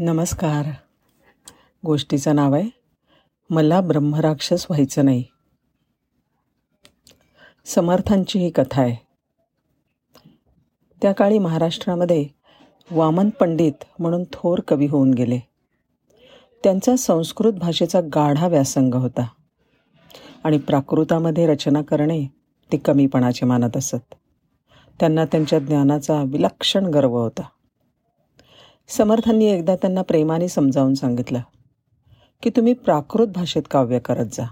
नमस्कार. गोष्टीचं नाव आहे मला ब्रह्मराक्षस व्हायचं नाही. समर्थांची ही कथा आहे. त्या काळी महाराष्ट्रामध्ये वामन पंडित म्हणून थोर कवी होऊन गेले. त्यांचा संस्कृत भाषेचा गाढा व्यासंग होता आणि प्राकृतामध्ये रचना करणे ते कमीपणाचे मानत असत. त्यांना त्यांच्या ज्ञानाचा विलक्षण गर्व होता. समर्थांनी एकदा त्यांना प्रेमाने समजावून सांगितलं की तुम्ही प्राकृत भाषेत काव्य करत जा.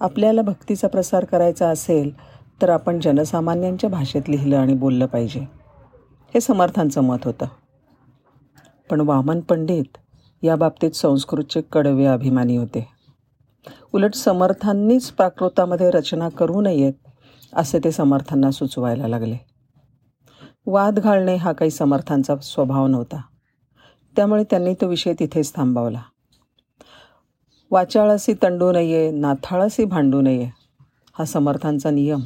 आपल्याला भक्तीचा प्रसार करायचा असेल तर आपण जनसामान्यांच्या भाषेत लिहिलं आणि बोललं पाहिजे. हे समर्थांचं मत होतं. पण वामन पंडित या बाबतीत संस्कृतचे कडवे अभिमानी होते. उलट समर्थांनीच प्राकृतामध्ये रचना करू नयेत असे ते समर्थांना सुचवायला लागले. वाद घालणे हा काही समर्थांचा स्वभाव नव्हता. त्यामुळे त्यांनी तो विषय तिथेच थांबवला. वाचाळसी तंडू नये नाथाळसी भांडू नये हा समर्थांचा नियम.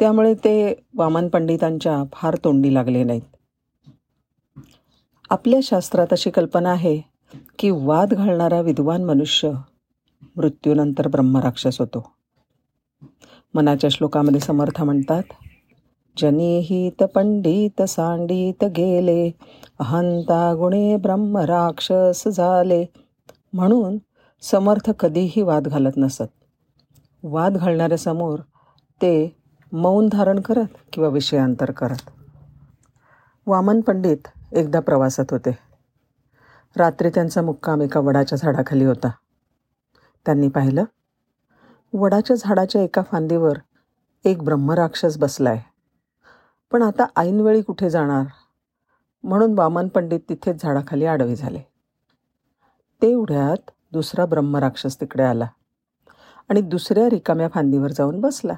त्यामुळे ते वामन पंडितांच्या फार तोंडी लागले नाहीत. आपल्या शास्त्रात अशी कल्पना आहे की वाद घालणारा विद्वान मनुष्य मृत्यूनंतर ब्रह्मराक्षस होतो. मनाच्या श्लोकामध्ये समर्थ म्हणतात जनिहित पंडित सांडित गेले अहंता गुणे ब्रह्म राक्षस झाले. म्हणून समर्थ कधीही वाद घालत नसत. वाद घालणाऱ्यासमोर ते मौन धारण करत किंवा विषयांतर करत. वामन पंडित एकदा प्रवासात होते. रात्री त्यांचा मुक्काम एका वडाच्या झाडाखाली होता. त्यांनी पाहिलं वडाच्या झाडाच्या एका फांदीवर एक ब्रह्मराक्षस बसला आहे पण आता ऐनवेळी कुठे जाणार? म्हणून वामन पंडित तिथेच झाडाखाली आडवे झाले. तेवढ्यात दुसरा ब्रह्मराक्षस तिकडे आला आणि दुसऱ्या रिकाम्या फांदीवर जाऊन बसला.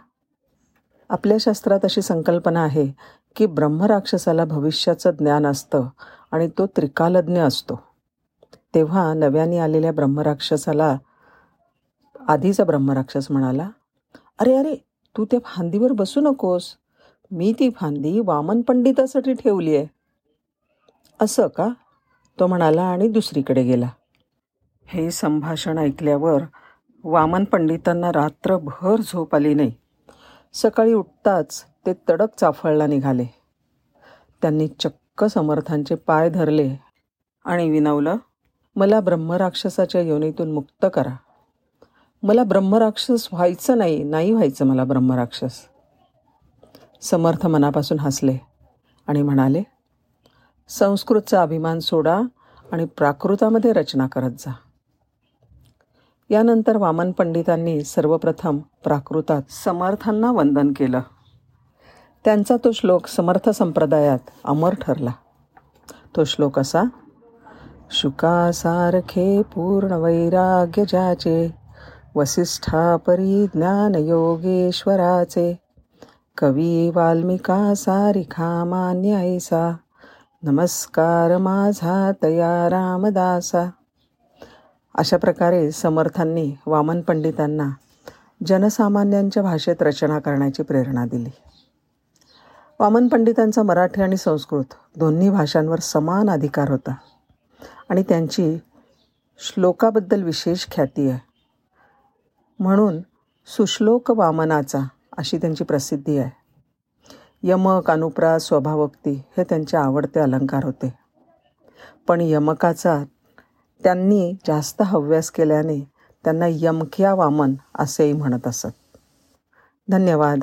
आपल्या शास्त्रात अशी संकल्पना आहे की ब्रह्मराक्षसाला भविष्याचं ज्ञान असतं आणि तो त्रिकालज्ञ असतो. तेव्हा नव्याने आलेल्या ब्रह्मराक्षसाला आधीचा ब्रह्मराक्षस म्हणाला अरे अरे तू त्या फांदीवर बसू नकोस. मी ती फांदी वामन पंडितासाठी ठेवली आहे. असं का? तो म्हणाला आणि दुसरीकडे गेला. हे संभाषण ऐकल्यावर वामन पंडितांना रात्रभर झोप आली नाही. सकाळी उठताच ते तडक चाफळला निघाले. त्यांनी चक्क समर्थांचे पाय धरले आणि विनवलं मला ब्रह्मराक्षसाच्या योनीतून मुक्त करा. मला ब्रह्मराक्षस व्हायचं नाही नाही व्हायचं मला ब्रह्मराक्षस. समर्थ मनापासून हसले आणि म्हणाले संस्कृतचा अभिमान सोडा आणि प्राकृतामध्ये रचना करत जा. यानंतर वामन पंडितांनी सर्वप्रथम प्राकृतात समर्थांना वंदन केलं. त्यांचा तो श्लोक समर्थ संप्रदायात अमर ठरला. तो श्लोक असा शुकासारखे पूर्ण वैराग्य ज्याचे वसिष्ठा परिज्ञान योगेश्वराचे कवी वाल्मिका सारिखा मान्य ऐसा. नमस्कार माझा तया रामदासा. अशा प्रकारे समर्थांनी वामन पंडितांना जनसामान्यांच्या भाषेत रचना करण्याची प्रेरणा दिली. वामन पंडितांचा मराठी आणि संस्कृत दोन्ही भाषांवर समान अधिकार होता आणि त्यांची श्लोकाबद्दल विशेष ख्याती आहे. म्हणून सुश्लोक वामनाचा अशी त्यांची प्रसिद्धी आहे. यमक अनुप्रास स्वभावोक्ती हे त्यांचे आवडते अलंकार होते. पण यमकाचा त्यांनी जास्त हव्यास केल्याने त्यांना यमकिया वामन असेही म्हणत असत. धन्यवाद.